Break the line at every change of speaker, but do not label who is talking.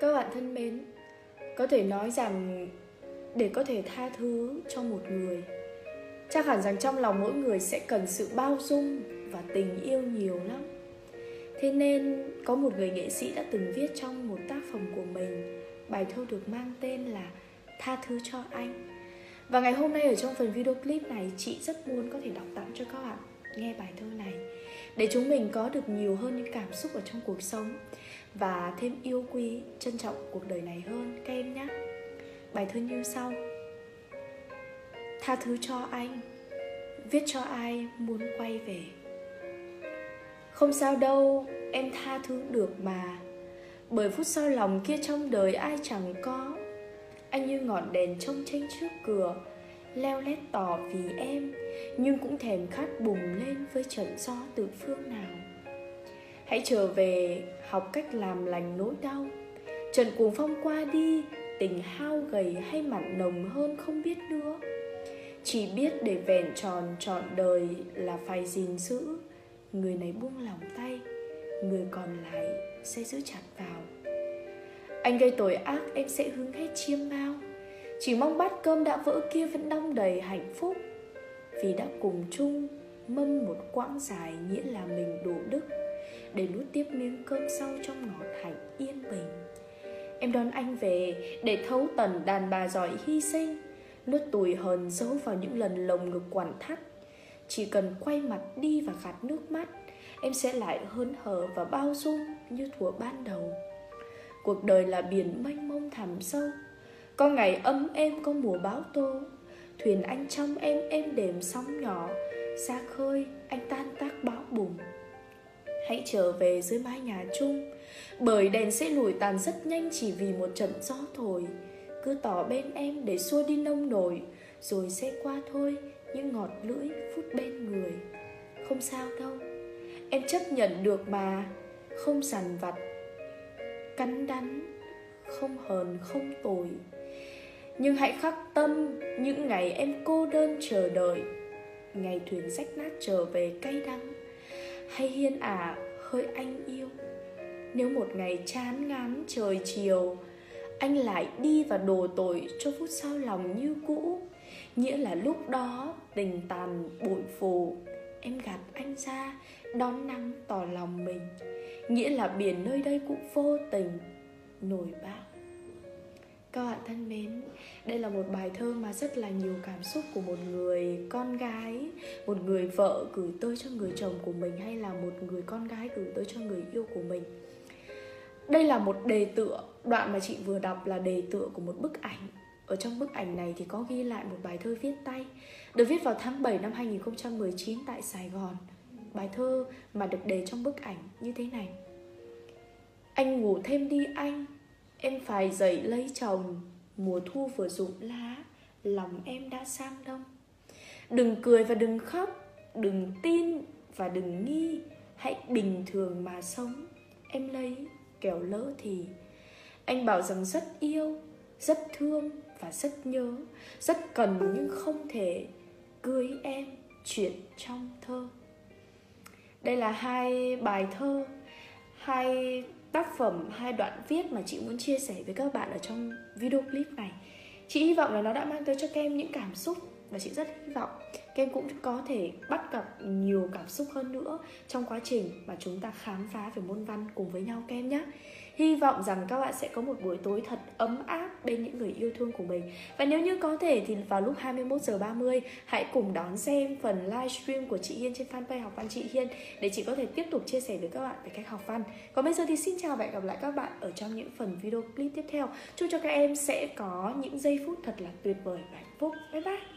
Các bạn thân mến, có thể nói rằng để có thể tha thứ cho một người, chắc hẳn rằng trong lòng mỗi người sẽ cần sự bao dung và tình yêu nhiều lắm. Thế nên có một người nghệ sĩ đã từng viết trong một tác phẩm của mình bài thơ được mang tên là Tha thứ cho anh. Và ngày hôm nay ở trong phần video clip này chị rất muốn có thể đọc tặng cho các bạn nghe bài thơ này để chúng mình có được nhiều hơn những cảm xúc ở trong cuộc sống và thêm yêu quý, trân trọng cuộc đời này hơn các em nhé. Bài thơ như sau. Tha thứ cho anh Viết cho ai muốn quay về. Không sao đâu, em tha thứ được mà. Bởi phút sau lòng kia trong đời ai chẳng có. Anh như ngọn đèn trông tranh trước cửa Leo lét tỏ vì em, Nhưng cũng thèm khát bùng lên với trận gió từ phương nào. Hãy trở về, học cách làm lành nỗi đau. Trận cuồng phong qua đi, Tình hao gầy hay mặn nồng hơn không biết nữa. Chỉ biết để vẹn tròn trọn đời là phải gìn giữ. Người này buông lòng tay, Người còn lại sẽ giữ chặt vào. Anh gây tội ác, em sẽ hướng hết chiêm bao. Chỉ mong bát cơm đã vỡ kia vẫn đong đầy hạnh phúc. Vì đã cùng chung, mâm một quãng dài nghĩa là mình đủ đức. Để nuốt tiếp miếng cơm sau trong ngọt hạnh yên bình. Em đón anh về để thấu tần đàn bà giỏi hy sinh. Nuốt tủi hờn giấu vào những lần lồng ngực quản thắt. Chỉ cần quay mặt đi và gạt nước mắt, em sẽ lại hớn hở và bao dung như thuở ban đầu. Cuộc đời là biển mênh mông thẳm sâu có ngày ấm em có mùa bão tô. Thuyền anh trong em em đềm sóng nhỏ. Xa khơi, anh tan tác bão bùng. Hãy trở về dưới mái nhà chung. Bởi đèn sẽ lùi tàn rất nhanh chỉ vì một trận gió thổi. Cứ tỏ bên em để xua đi nông nổi. Rồi sẽ qua thôi, những ngọt lưỡi phút bên người. Không sao đâu, em chấp nhận được mà. Không sằn vặt, cắn đắn, không hờn, không tồi nhưng hãy khắc tâm những ngày em cô đơn chờ đợi. Ngày thuyền rách nát trở về cay đắng. Hay hiên ả à, hơi anh yêu. Nếu một ngày chán ngán trời chiều anh lại đi và đổ tội cho phút sau lòng như cũ. Nghĩa là lúc đó tình tàn bụi phù em gạt anh ra đón nắng tỏ lòng mình. Nghĩa là biển nơi đây cũng vô tình nổi bão các bạn thân mến, đây là một bài thơ mà rất là nhiều cảm xúc của một người con gái, một người vợ gửi tới cho người chồng của mình hay là một người con gái gửi tới cho người yêu của mình. Đây là một đề tựa, đoạn mà chị vừa đọc là đề tựa của một bức ảnh. Ở trong bức ảnh này thì có ghi lại một bài thơ viết tay, được viết vào tháng 7 năm 2019 tại Sài Gòn. Bài thơ mà được đề trong bức ảnh như thế này. Anh ngủ thêm đi anh, Em phải dậy lấy chồng. Mùa thu vừa rụng lá, Lòng em đã sang đông. Đừng cười và đừng khóc, Đừng tin và đừng nghi. Hãy bình thường mà sống. Em lấy, kẻo lỡ thì. Anh bảo rằng rất yêu, Rất thương và rất nhớ. Rất cần nhưng không thể Cưới em chuyện trong thơ. Đây là hai bài thơ, Hai tác phẩm hai đoạn viết mà chị muốn chia sẻ với các bạn ở trong video clip này. Chị hy vọng là nó đã mang tới cho các em những cảm xúc và chị rất hy vọng các em cũng có thể bắt gặp nhiều cảm xúc hơn nữa trong quá trình mà chúng ta khám phá về môn văn cùng với nhau các em nhé Hy vọng rằng các bạn sẽ có một buổi tối thật ấm áp bên những người yêu thương của mình. Và nếu như có thể thì vào lúc 21 giờ 30 hãy cùng đón xem phần livestream của chị Hiên trên fanpage học văn chị Hiên để chị có thể tiếp tục chia sẻ với các bạn về cách học văn. Còn bây giờ thì xin chào và hẹn gặp lại các bạn ở trong những phần video clip tiếp theo. Chúc cho các em sẽ có những giây phút thật là tuyệt vời và hạnh phúc. Bye bye.